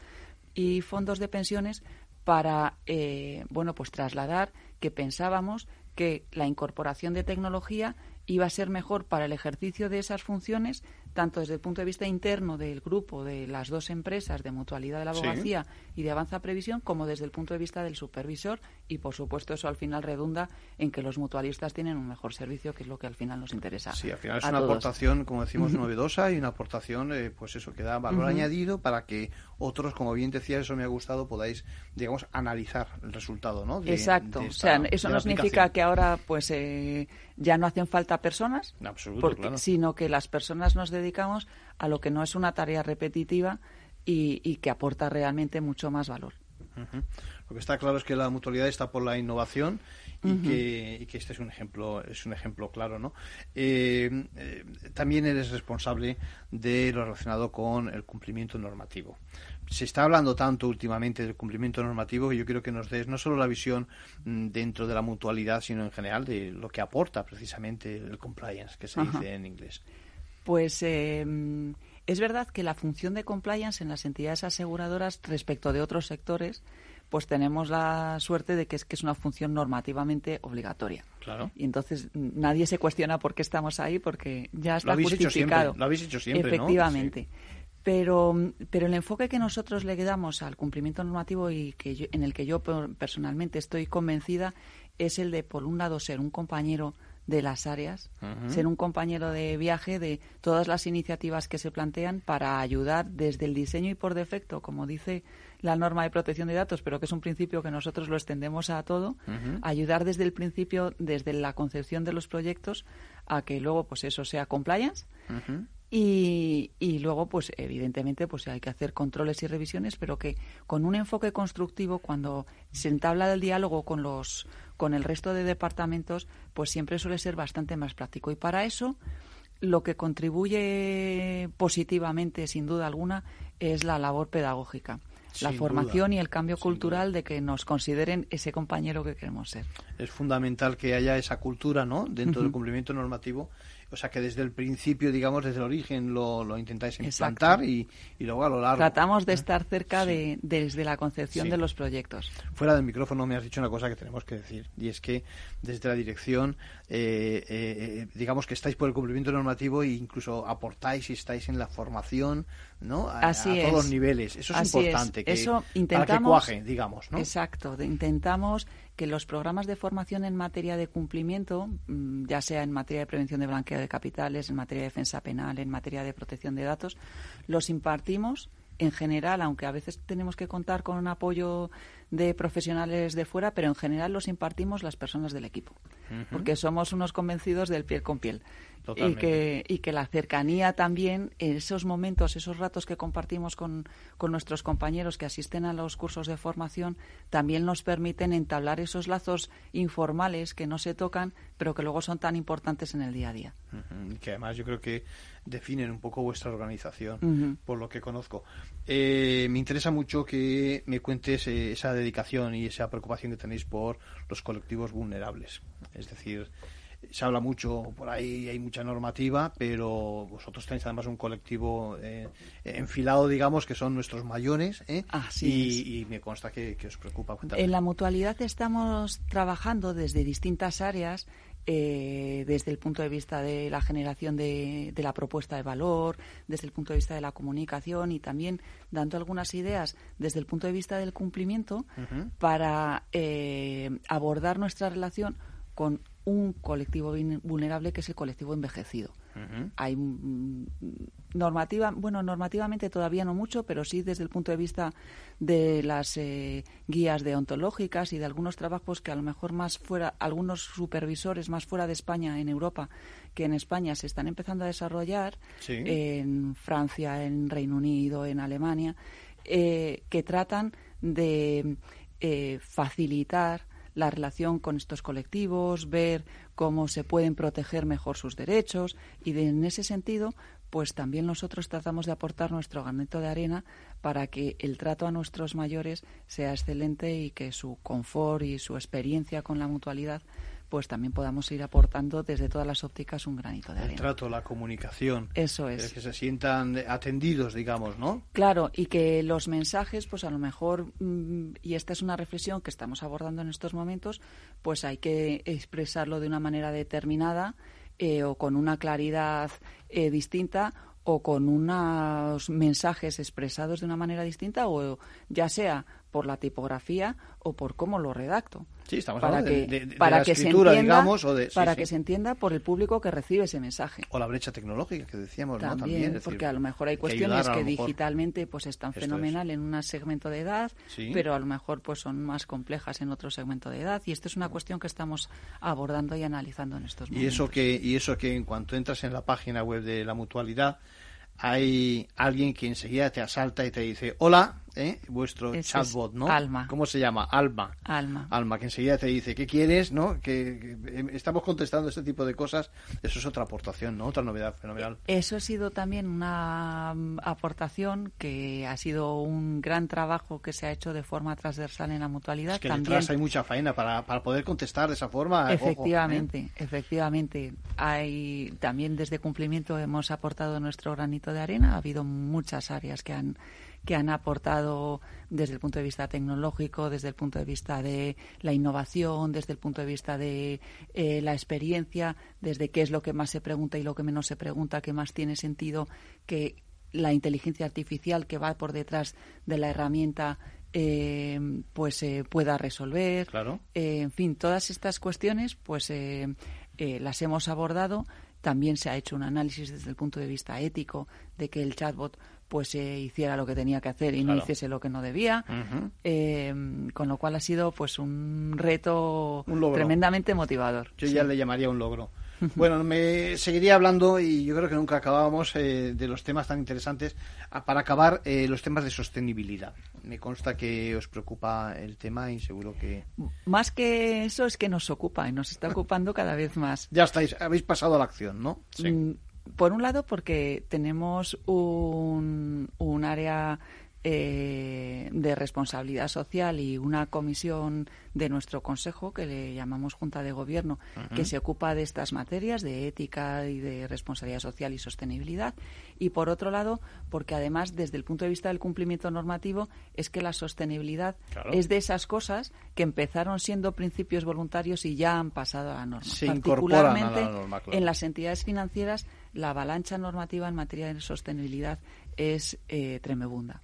y fondos de pensiones para, eh, bueno, pues trasladar que pensábamos que la incorporación de tecnología iba a ser mejor para el ejercicio de esas funciones, tanto desde el punto de vista interno del grupo, de las dos empresas de mutualidad de la abogacía y de Avanza Previsión, como desde el punto de vista del supervisor. Y, por supuesto, eso al final redunda en que los mutualistas tienen un mejor servicio, que es lo que al final nos interesa. Sí, al final es una aportación, como decimos, novedosa y una aportación, eh, pues eso, que da valor añadido para que otros, como bien decía, eso me ha gustado, podáis, digamos, analizar el resultado, ¿no? Exacto. o sea, eso no significa que ahora, pues, eh, ya no hacen falta personas, sino que las personas nos dedicamos a lo que no es una tarea repetitiva y, que aporta realmente mucho más valor. Lo que está claro es que la mutualidad está por la innovación y, que, que, este es un ejemplo es un ejemplo claro no eh, eh, también eres responsable de lo relacionado con el cumplimiento normativo. Se está hablando tanto últimamente del cumplimiento normativo que yo quiero que nos des no solo la visión mm, dentro de la mutualidad, sino en general de lo que aporta precisamente el compliance, que se dice en inglés. Pues eh, es verdad que la función de compliance en las entidades aseguradoras respecto de otros sectores, pues tenemos la suerte de que es que es una función normativamente obligatoria. Claro. Y entonces nadie se cuestiona por qué estamos ahí porque ya está justificado. lo habéis hecho siempre, Efectivamente. Pero, pero el enfoque que nosotros le damos al cumplimiento normativo y que en el que yo personalmente estoy convencida es el de, por un lado, ser un compañero de las áreas, ser un compañero de viaje de todas las iniciativas que se plantean para ayudar desde el diseño y por defecto, como dice la norma de protección de datos, pero que es un principio que nosotros lo extendemos a todo, ayudar desde el principio, desde la concepción de los proyectos, a que luego pues eso sea compliance, y, y, luego, pues evidentemente, pues hay que hacer controles y revisiones, pero que con un enfoque constructivo, cuando se entabla el diálogo con los con el resto de departamentos, pues siempre suele ser bastante más práctico. Y para eso, lo que contribuye positivamente, sin duda alguna, es la labor pedagógica la formación y el cambio cultural de que nos consideren ese compañero que queremos ser. Es fundamental que haya esa cultura, ¿no? Dentro del cumplimiento normativo o sea que desde el principio, digamos, desde el origen lo, lo intentáis implantar y, y, luego a lo largo. Tratamos de estar cerca de, desde la concepción de los proyectos. Fuera del micrófono me has dicho una cosa que tenemos que decir y es que desde la dirección, eh, eh, digamos que estáis por el cumplimiento normativo e incluso aportáis y estáis en la formación, ¿no? A, todos los niveles. Eso es importante. Que, Eso intentamos, para que cuaje, digamos, ¿no? Exacto. intentamos que los programas de formación en materia de cumplimiento, mm, ya sea en materia de prevención de blanqueo de capitales, en materia de defensa penal, en materia de protección de datos, los impartimos en general, aunque a veces tenemos que contar con un apoyo de profesionales de fuera, pero en general los impartimos las personas del equipo, porque somos unos convencidos del piel con piel. Y que, y que la cercanía también, esos momentos, esos ratos que compartimos con, con, nuestros compañeros que asisten a los cursos de formación, también nos permiten entablar esos lazos informales que no se tocan, pero que luego son tan importantes en el día a día. Que además yo creo que definen un poco vuestra organización, por lo que conozco. Eh, me interesa mucho que me cuentes eh, esa dedicación y esa preocupación que tenéis por los colectivos vulnerables. Es decir, se habla mucho por ahí, hay mucha normativa, pero vosotros tenéis además un colectivo eh, enfilado, digamos, que son nuestros mayores, ¿eh? y, me consta que, os preocupa. En la mutualidad estamos trabajando desde distintas áreas. Eh, desde el punto de vista de la generación de, la propuesta de valor, desde el punto de vista de la comunicación y también dando algunas ideas desde el punto de vista del cumplimiento para abordar nuestra relación con un colectivo vulnerable que es el colectivo envejecido. Hay normativa, bueno, normativamente todavía no mucho, pero sí desde el punto de vista de las eh, guías deontológicas y de algunos trabajos que a lo mejor más fuera, algunos supervisores más fuera de España, en Europa, que en España se están empezando a desarrollar, en Francia, en Reino Unido, en Alemania, eh, que tratan de eh, facilitar la relación con estos colectivos, ver cómo se pueden proteger mejor sus derechos y en ese sentido, pues también nosotros tratamos de aportar nuestro granito de arena para que el trato a nuestros mayores sea excelente y que su confort y su experiencia con la mutualidad pues también podamos ir aportando desde todas las ópticas un granito de El arena. trato, la comunicación. Eso es. Que se sientan atendidos, digamos, ¿no? Claro, y que los mensajes, pues a lo mejor, mm, y esta es una reflexión que estamos abordando en estos momentos, pues hay que expresarlo de una manera determinada eh, o con una claridad eh, distinta o con unos mensajes expresados de una manera distinta o ya sea por la tipografía o por cómo lo redacto. Sí, estamos para hablando de- que, de- de para la que escritura, se entienda, digamos, o de- sí, para sí. que se entienda por el público que recibe ese mensaje. O la brecha tecnológica que decíamos, ¿no? También, También, es decir, porque a lo mejor hay que cuestiones ayudar que digitalmente pues están es. fenomenal en un segmento de edad, Sí. pero a lo mejor pues son más complejas en otro segmento de edad y esto es una cuestión que estamos abordando y analizando en estos Y momentos. eso que y eso que en cuanto entras en la página web de la mutualidad hay alguien que enseguida te asalta y te dice hola, ¿eh? vuestro Ese chatbot, ¿no? Alma. ¿Cómo se llama? Alma. Alma. Alma, que enseguida te dice qué quieres, ¿no? Que, que, eh, estamos contestando este tipo de cosas. Eso es otra aportación, ¿no? Otra novedad fenomenal. Eso ha sido también una mm, aportación que ha sido un gran trabajo que se ha hecho de forma transversal en la mutualidad. Es que también detrás hay mucha faena para, para poder contestar de esa forma. ojo, ¿eh? Efectivamente, efectivamente. Hay también desde cumplimiento hemos aportado nuestro granito de arena. Ha habido muchas áreas que han que han aportado desde el punto de vista tecnológico, desde el punto de vista de la innovación, desde el punto de vista de eh, la experiencia, desde qué es lo que más se pregunta y lo que menos se pregunta, qué más tiene sentido que la inteligencia artificial que va por detrás de la herramienta eh, pues eh, pueda resolver. Claro. Eh, en fin, todas estas cuestiones pues eh, eh, las hemos abordado. También se ha hecho un análisis desde el punto de vista ético de que el chatbot pues eh, hiciera lo que tenía que hacer y no hiciese lo que no debía. Eh, con lo cual ha sido pues un reto Un tremendamente motivador. Yo Sí. ya le llamaría un logro. Bueno, me seguiría hablando y yo creo que nunca acabábamos eh, de los temas tan interesantes. Ah, Para acabar, eh, los temas de sostenibilidad. Me consta que os preocupa el tema y seguro que Más que eso es que nos ocupa y nos está ocupando cada vez más. ya estáis, habéis pasado a la acción, ¿no? Sí. Mm, Por un lado, porque tenemos un, un área eh, de responsabilidad social y una comisión de nuestro consejo que le llamamos Junta de Gobierno que se ocupa de estas materias de ética y de responsabilidad social y sostenibilidad y por otro lado porque además desde el punto de vista del cumplimiento normativo es que la sostenibilidad Claro. es de esas cosas que empezaron siendo principios voluntarios y ya han pasado a la norma Se incorporan a la particularmente norma, claro. en las entidades financieras la avalancha normativa en materia de sostenibilidad es eh, tremebunda.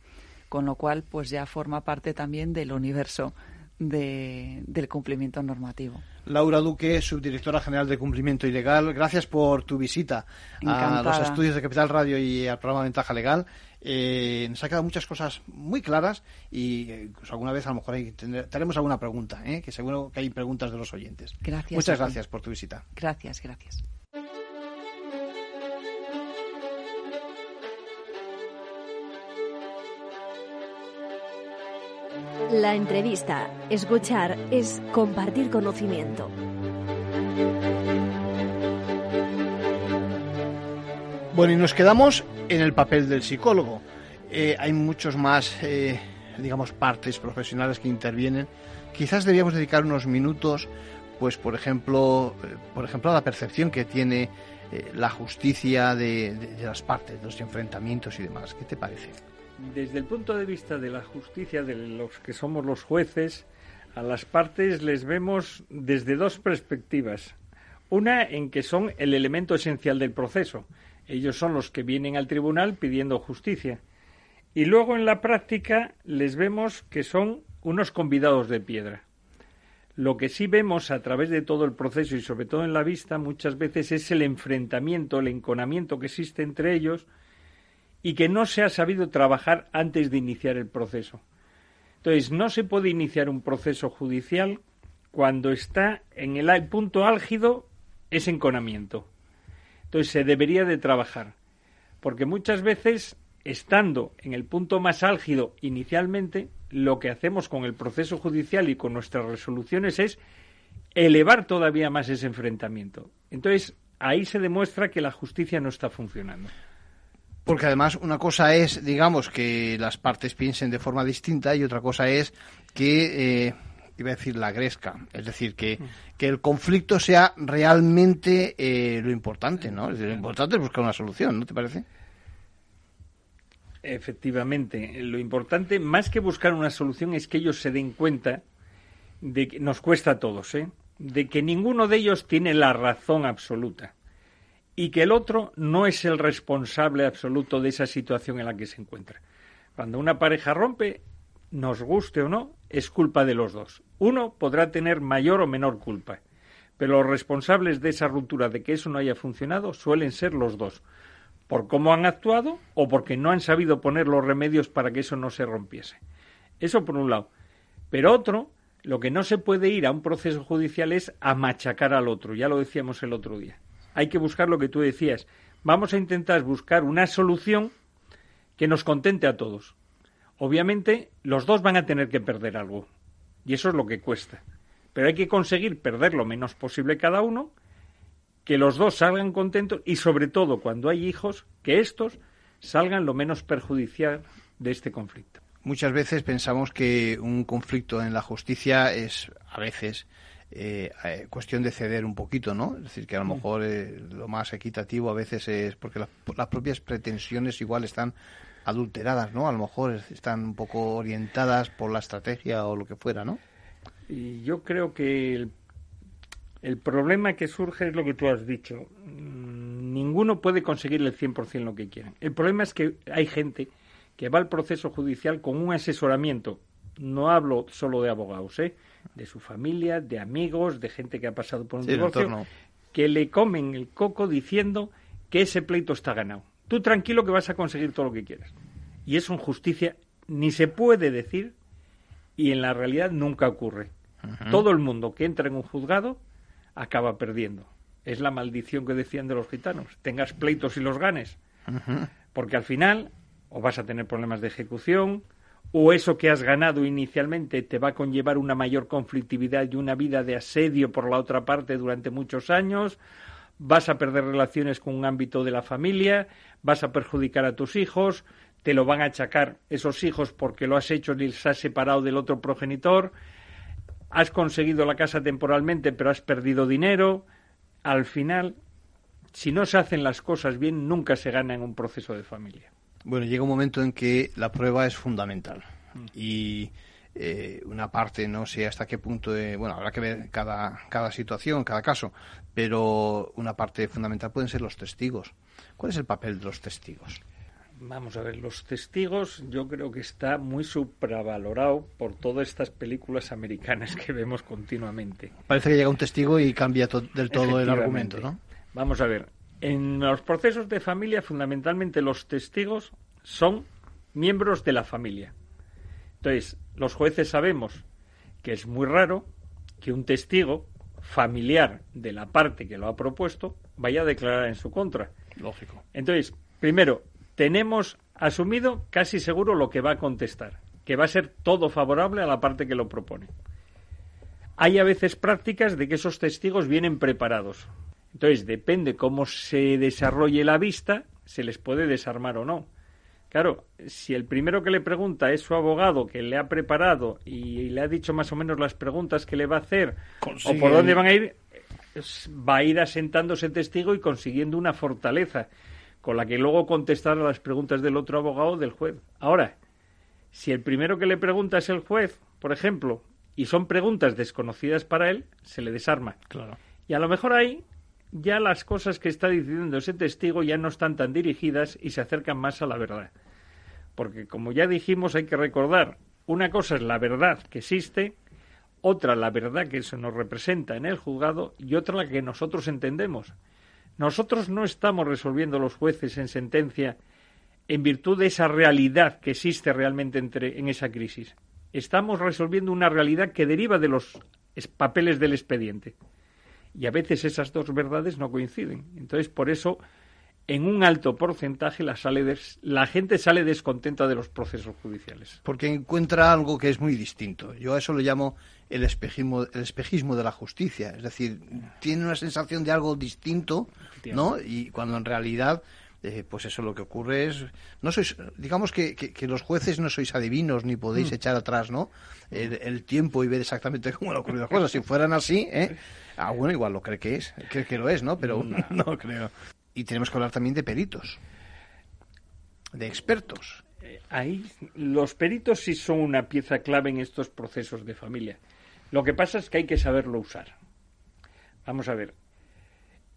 Con lo cual, pues ya forma parte también del universo de- del cumplimiento normativo. Laura Duque, subdirectora general de Cumplimiento Ilegal, gracias por tu visita a los estudios de Capital Radio y al programa Ventaja Legal. Eh, nos ha quedado muchas cosas muy claras y eh, incluso alguna vez a lo mejor hay, tenemos alguna pregunta, ¿eh? que seguro que hay preguntas de los oyentes. Gracias. Muchas gracias por tu visita. Gracias, gracias. La entrevista, escuchar, es compartir conocimiento. Bueno, y nos quedamos en el papel del psicólogo. Eh, hay muchos más, eh, digamos, partes profesionales que intervienen. Quizás debíamos dedicar unos minutos, pues, por ejemplo, eh, por ejemplo, a la percepción que tiene la justicia de, de- de las partes, de los enfrentamientos y demás. ¿Qué te parece? Desde el punto de vista de la justicia, de los que somos los jueces, a las partes les vemos desde dos perspectivas. Una en que son el elemento esencial del proceso. Ellos son los que vienen al tribunal pidiendo justicia. Y luego en la práctica les vemos que son unos convidados de piedra. Lo que sí vemos a través de todo el proceso y sobre todo en la vista muchas veces es el enfrentamiento, el enconamiento que existe entre ellos y que no se ha sabido trabajar antes de iniciar el proceso. Entonces, no se puede iniciar un proceso judicial cuando está en el punto álgido ese enconamiento. Entonces, se debería de trabajar, porque muchas veces, estando en el punto más álgido inicialmente, lo que hacemos con el proceso judicial y con nuestras resoluciones es elevar todavía más ese enfrentamiento. Entonces, ahí se demuestra que la justicia no está funcionando. Porque además una cosa es, digamos, que las partes piensen de forma distinta y otra cosa es que, eh, iba a decir la gresca, es decir, que, que el conflicto sea realmente eh, lo importante, ¿no? Es decir, lo importante es buscar una solución, ¿no te parece? Efectivamente, lo importante, más que buscar una solución, es que ellos se den cuenta de que nos cuesta a todos, ¿eh? de que ninguno de ellos tiene la razón absoluta y que el otro no es el responsable absoluto de esa situación en la que se encuentra. Cuando una pareja rompe, nos guste o no, es culpa de los dos. Uno podrá tener mayor o menor culpa, pero los responsables de esa ruptura, de que eso no haya funcionado, suelen ser los dos, por cómo han actuado o porque no han sabido poner los remedios para que eso no se rompiese. Eso por un lado. Pero otro, lo que no se puede ir a un proceso judicial es a machacar al otro, ya lo decíamos el otro día. Hay que buscar lo que tú decías. Vamos a intentar buscar una solución que nos contente a todos. Obviamente, los dos van a tener que perder algo, y eso es lo que cuesta. Pero hay que conseguir perder lo menos posible cada uno, que los dos salgan contentos y, sobre todo, cuando hay hijos, que estos salgan lo menos perjudicial de este conflicto. Muchas veces pensamos que un conflicto en la justicia es, a veces, eh, eh, cuestión de ceder un poquito, ¿no? Es decir, que a lo mejor eh, lo más equitativo a veces es porque las propias pretensiones igual están adulteradas, ¿no? A lo mejor están un poco orientadas por la estrategia o lo que fuera, ¿no? Y yo creo que el, el problema que surge es lo que tú has dicho. Mm, ninguno puede conseguir el 100% lo que quieren. El problema es que hay gente que va al proceso judicial con un asesoramiento. No hablo solo de abogados, ¿eh? De su familia, de amigos, de gente que ha pasado por un divorcio, que le comen el coco diciendo que ese pleito está ganado. Tú tranquilo que vas a conseguir todo lo que quieras. Y eso en justicia ni se puede decir y en la realidad nunca ocurre. Todo el mundo que entra en un juzgado acaba perdiendo. Es la maldición que decían de los gitanos. Tengas pleitos y los ganes. Porque al final o vas a tener problemas de ejecución, o eso que has ganado inicialmente te va a conllevar una mayor conflictividad y una vida de asedio por la otra parte durante muchos años, vas a perder relaciones con un ámbito de la familia, vas a perjudicar a tus hijos, te lo van a achacar esos hijos porque lo has hecho y les has separado del otro progenitor, has conseguido la casa temporalmente pero has perdido dinero, al final, si no se hacen las cosas bien, nunca se gana en un proceso de familia. Bueno, llega un momento en que la prueba es fundamental mm. y eh, una parte, no sé hasta qué punto, bueno, habrá que ver cada, cada situación, cada caso, pero una parte fundamental pueden ser los testigos. ¿Cuál es el papel de los testigos? Vamos a ver, los testigos yo creo que está muy supravalorado por todas estas películas americanas que vemos continuamente. Parece que llega un testigo y cambia del todo el argumento, ¿no? Vamos a ver, en los procesos de familia, fundamentalmente los testigos son miembros de la familia. Entonces, los jueces sabemos que es muy raro que un testigo familiar de la parte que lo ha propuesto vaya a declarar en su contra. Lógico. Entonces, primero, tenemos asumido casi seguro lo que va a contestar, que va a ser todo favorable a la parte que lo propone. Hay a veces prácticas de que esos testigos vienen preparados. Entonces, depende cómo se desarrolle la vista, se les puede desarmar o no. Claro, si el primero que le pregunta es su abogado que le ha preparado y le ha dicho más o menos las preguntas que le va a hacer o por dónde van a ir, va a ir asentándose testigo y consiguiendo una fortaleza con la que luego contestar a las preguntas del otro abogado o del juez. Ahora, si el primero que le pregunta es el juez, por ejemplo, y son preguntas desconocidas para él, se le desarma. Claro. Y a lo mejor ahí ya las cosas que está diciendo ese testigo ya no están tan dirigidas y se acercan más a la verdad. Porque, como ya dijimos, hay que recordar, una cosa es la verdad que existe, otra la verdad que se nos representa en el juzgado y otra la que nosotros entendemos. Nosotros no estamos resolviendo los jueces en sentencia en virtud de esa realidad que existe realmente entre, en esa crisis. Estamos resolviendo una realidad que deriva de los papeles del expediente y a veces esas dos verdades no coinciden. Entonces, por eso, en un alto porcentaje la, sale la gente sale descontenta de los procesos judiciales. Porque encuentra algo que es muy distinto. Yo a eso lo llamo el espejismo, el espejismo de la justicia. Es decir, tiene una sensación de algo distinto, ¿no? Y cuando en realidad eh, pues eso lo que ocurre es, no sois, digamos que, que, los jueces no sois adivinos ni podéis mm. echar atrás, ¿no? El, tiempo y ver exactamente cómo han ocurrido las cosas. Si fueran así, ¿eh? Ah, bueno, igual lo cree que es, cree que lo es, ¿no? Pero no creo. Y tenemos que hablar también de peritos, de expertos. Eh, ahí los peritos sí son una pieza clave en estos procesos de familia. Lo que pasa es que hay que saberlo usar. Vamos a ver,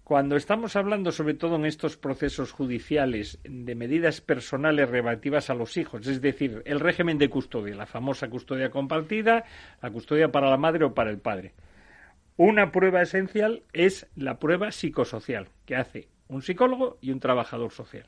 cuando estamos hablando, sobre todo en estos procesos judiciales, de medidas personales relativas a los hijos, es decir, el régimen de custodia, la famosa custodia compartida, la custodia para la madre o para el padre, una prueba esencial es la prueba psicosocial, que hace un psicólogo y un trabajador social.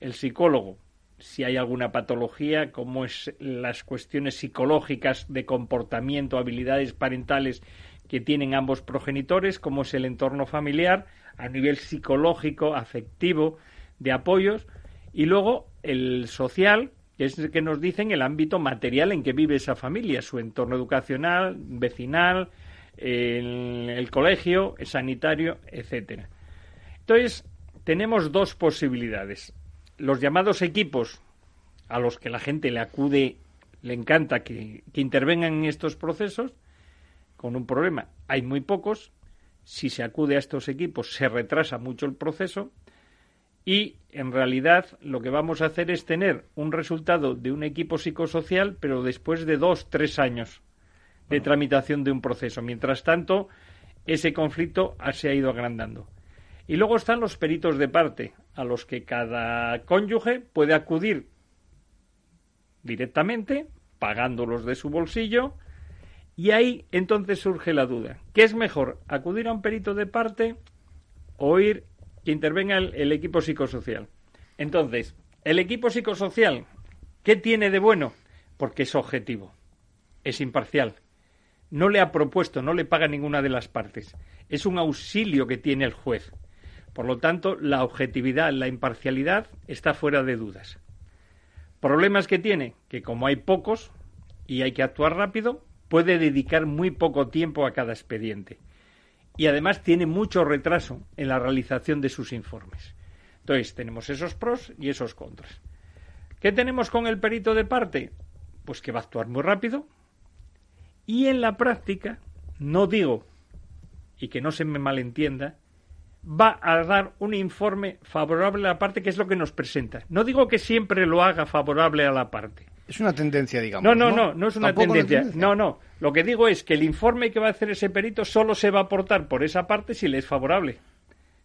El psicólogo, si hay alguna patología, como es las cuestiones psicológicas de comportamiento, habilidades parentales que tienen ambos progenitores, como es el entorno familiar, a nivel psicológico, afectivo, de apoyos, y luego el social, que es el que nos dicen el ámbito material en que vive esa familia, su entorno educacional, vecinal, el, colegio, el sanitario, etcétera. Entonces, tenemos dos posibilidades. Los llamados equipos a los que la gente le acude, le encanta que intervengan en estos procesos, con un problema. Hay muy pocos si se acude a estos equipos se retrasa mucho el proceso y en realidad lo que vamos a hacer es tener un resultado de un equipo psicosocial pero después de dos, tres años de tramitación de un proceso. Mientras tanto, ese conflicto se ha ido agrandando. Y luego están los peritos de parte, a los que cada cónyuge puede acudir directamente, pagándolos de su bolsillo, y ahí entonces surge la duda. ¿Qué es mejor, acudir a un perito de parte o ir que intervenga el, equipo psicosocial? Entonces, el equipo psicosocial, ¿qué tiene de bueno? Porque es objetivo, es imparcial. No le ha propuesto, no le paga ninguna de las partes. Es un auxilio que tiene el juez. Por lo tanto, la objetividad, la imparcialidad está fuera de dudas. Problemas que tiene, que como hay pocos y hay que actuar rápido, puede dedicar muy poco tiempo a cada expediente y además tiene mucho retraso en la realización de sus informes. Entonces, tenemos esos pros y esos contras. ¿Qué tenemos con el perito de parte? Pues que va a actuar muy rápido y en la práctica, no digo, y que no se me malentienda, va a dar un informe favorable a la parte, que es lo que nos presenta. No digo que siempre lo haga favorable a la parte, es una tendencia, digamos. No, no, no, no, es una tendencia. No, no. Lo que digo es que el informe que va a hacer ese perito solo se va a aportar por esa parte si le es favorable.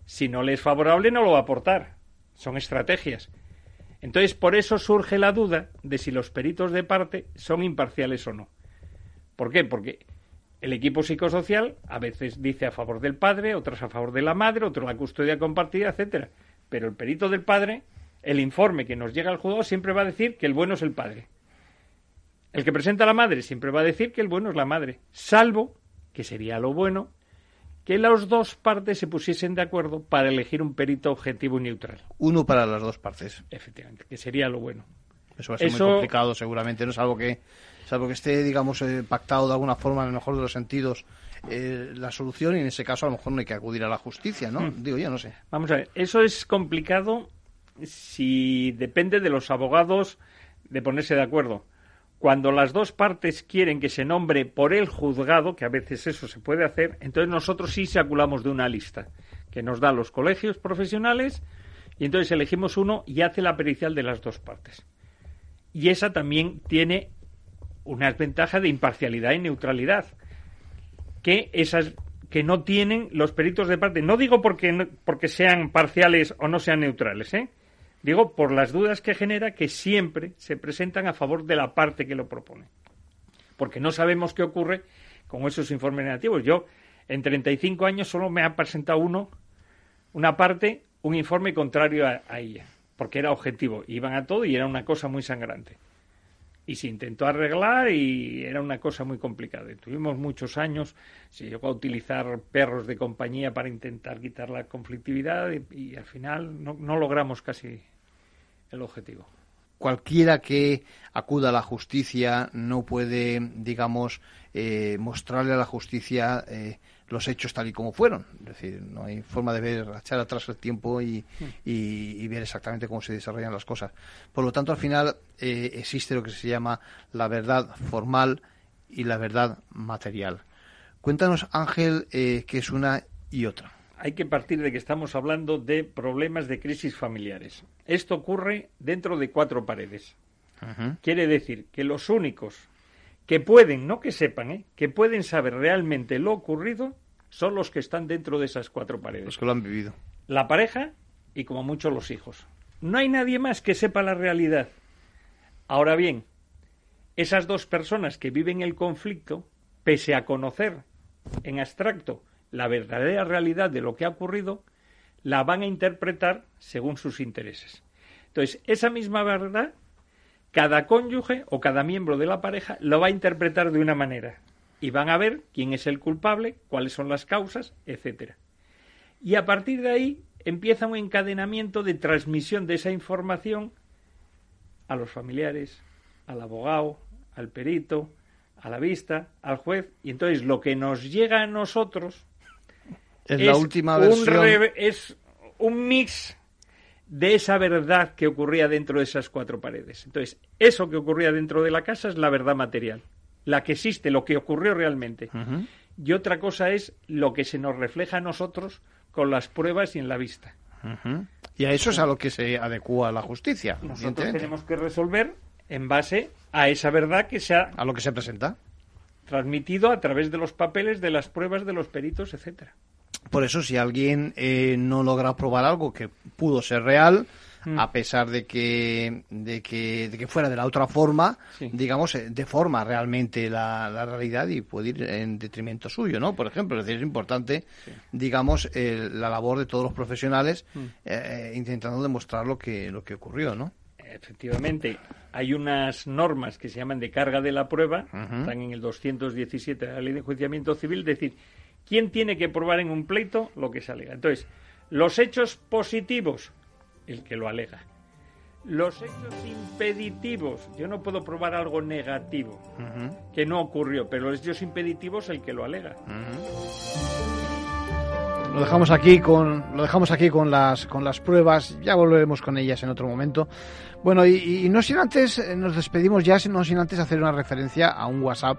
Si no le es favorable, no lo va a aportar. Son estrategias. Entonces, por eso surge la duda de si los peritos de parte son imparciales o no. ¿Por qué? Porque el equipo psicosocial a veces dice a favor del padre, otras a favor de la madre, otro la custodia compartida, etcétera. Pero el perito del padre el informe que nos llega al juzgado siempre va a decir que el bueno es el padre. El que presenta a la madre siempre va a decir que el bueno es la madre, salvo, que sería lo bueno, que las dos partes se pusiesen de acuerdo para elegir un perito objetivo y neutral. Uno para las dos partes. Efectivamente, que sería lo bueno. Eso va a ser muy complicado seguramente, no es algo que, salvo que esté, digamos, eh, pactado de alguna forma en el mejor de los sentidos eh, la solución y en ese caso a lo mejor no hay que acudir a la justicia, ¿no? Hmm. Digo, ya no sé. Vamos a ver, eso es complicado si depende de los abogados de ponerse de acuerdo. Cuando las dos partes quieren que se nombre por el juzgado, que a veces eso se puede hacer, entonces nosotros sí saculamos de una lista que nos da los colegios profesionales y entonces elegimos uno y hace la pericial de las dos partes. Y esa también tiene una ventaja de imparcialidad y neutralidad, que esas que no tienen los peritos de parte. No digo porque, porque sean parciales o no sean neutrales, ¿eh? Digo, por las dudas que genera que siempre se presentan a favor de la parte que lo propone. Porque no sabemos qué ocurre con esos informes negativos. Yo, en 35 años, solo me ha presentado uno, una parte, un informe contrario a, a ella. Porque era objetivo. Iban a todo y era una cosa muy sangrante. Y se intentó arreglar y era una cosa muy complicada. Y tuvimos muchos años, se llegó a utilizar perros de compañía para intentar quitar la conflictividad y, al final no, no logramos casi el objetivo. cualquiera que acuda a la justicia no puede, digamos, eh, mostrarle a la justicia eh, los hechos tal y como fueron. Es decir, no hay forma de ver, echar atrás el tiempo y, y, ver exactamente cómo se desarrollan las cosas. Por lo tanto, al final eh, existe lo que se llama la verdad formal y la verdad material. Cuéntanos, Ángel, qué es una y otra. Hay que partir de que estamos hablando de problemas de crisis familiares. Esto ocurre dentro de cuatro paredes. Quiere decir que los únicos que pueden, no que sepan, ¿eh? que pueden saber realmente lo ocurrido, son los que están dentro de esas cuatro paredes. Los que lo han vivido. La pareja y como mucho los hijos. No hay nadie más que sepa la realidad. Ahora bien, esas dos personas que viven el conflicto, pese a conocer en abstracto la verdadera realidad de lo que ha ocurrido, la van a interpretar según sus intereses. Entonces, esa misma verdad cada cónyuge o cada miembro de la pareja lo va a interpretar de una manera y van a ver quién es el culpable, cuáles son las causas, etcétera. Y a partir de ahí empieza un encadenamiento de transmisión de esa información a los familiares, al abogado, al perito, a la vista, al juez, y entonces lo que nos llega a nosotros es, la última versión. es un mix de esa verdad que ocurría dentro de esas cuatro paredes. Entonces, eso que ocurría dentro de la casa es la verdad material, la que existe, lo que ocurrió realmente. Y otra cosa es lo que se nos refleja a nosotros con las pruebas y en la vista. Y a eso es a lo que se adecua la justicia. Nosotros tenemos que resolver en base a esa verdad que se ha... A lo que se presenta. Transmitido a través de los papeles, de las pruebas, de los peritos, etcétera. Por eso, si alguien eh, no logra probar algo que pudo ser real, mm. a pesar de que, de que, de que fuera de la otra forma, digamos, eh, deforma realmente la, la, realidad y puede ir en detrimento suyo, ¿no? Por ejemplo, es decir, es importante, digamos, la labor de todos los profesionales mm. eh, intentando demostrar lo que, lo que ocurrió, ¿no? Efectivamente, hay unas normas que se llaman de carga de la prueba, están en el 217 de la Ley de Enjuiciamiento Civil, es decir, ¿Quién tiene que probar en un pleito lo que se alega? Entonces, los hechos positivos, el que lo alega. Los hechos impeditivos, yo no puedo probar algo negativo que no ocurrió, pero los hechos impeditivos, el que lo alega. Lo dejamos aquí con lo dejamos aquí con las con las pruebas. Ya volveremos con ellas en otro momento. Bueno, y, y no sin antes eh, nos despedimos ya, no sin antes hacer una referencia a un WhatsApp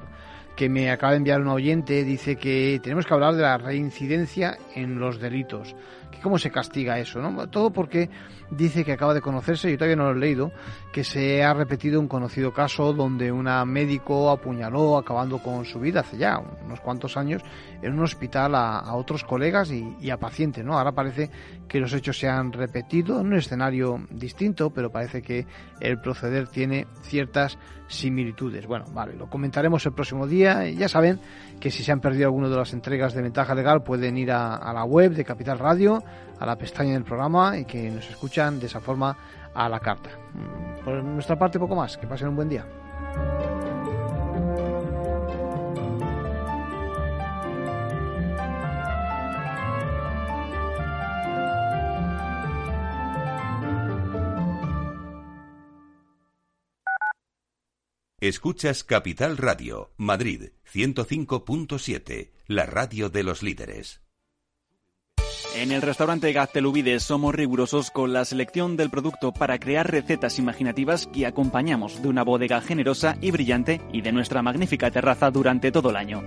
que me acaba de enviar un oyente, dice que tenemos que hablar de la reincidencia en los delitos, cómo se castiga eso, ¿no? Todo porque dice que acaba de conocerse, yo todavía no lo he leído, que se ha repetido un conocido caso donde una médico apuñaló acabando con su vida hace ya unos cuantos años en un hospital a, otros colegas y, a pacientes, ¿no? Ahora parece que los hechos se han repetido en un escenario distinto, pero parece que el proceder tiene ciertas similitudes. Bueno, vale, lo comentaremos el próximo día. Ya saben que si se han perdido alguna de las entregas de Ventaja Legal pueden ir a, a la web de Capital Radio, a la pestaña del programa y que nos escuchan de esa forma a la carta. Mm, por nuestra parte, poco más. Que pasen un buen día. Escuchas Capital Radio, Madrid 105.7, la radio de los líderes. En el restaurante Gaztelubides somos rigurosos con la selección del producto para crear recetas imaginativas que acompañamos de una bodega generosa y brillante y de nuestra magnífica terraza durante todo el año.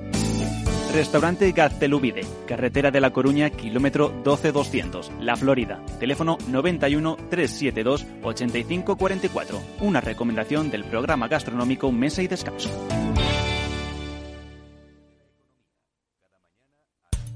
Restaurante Gaztelubide, carretera de La Coruña, kilómetro 12200, La Florida. Teléfono 91 372 8544. Una recomendación del programa gastronómico Mesa y Descanso.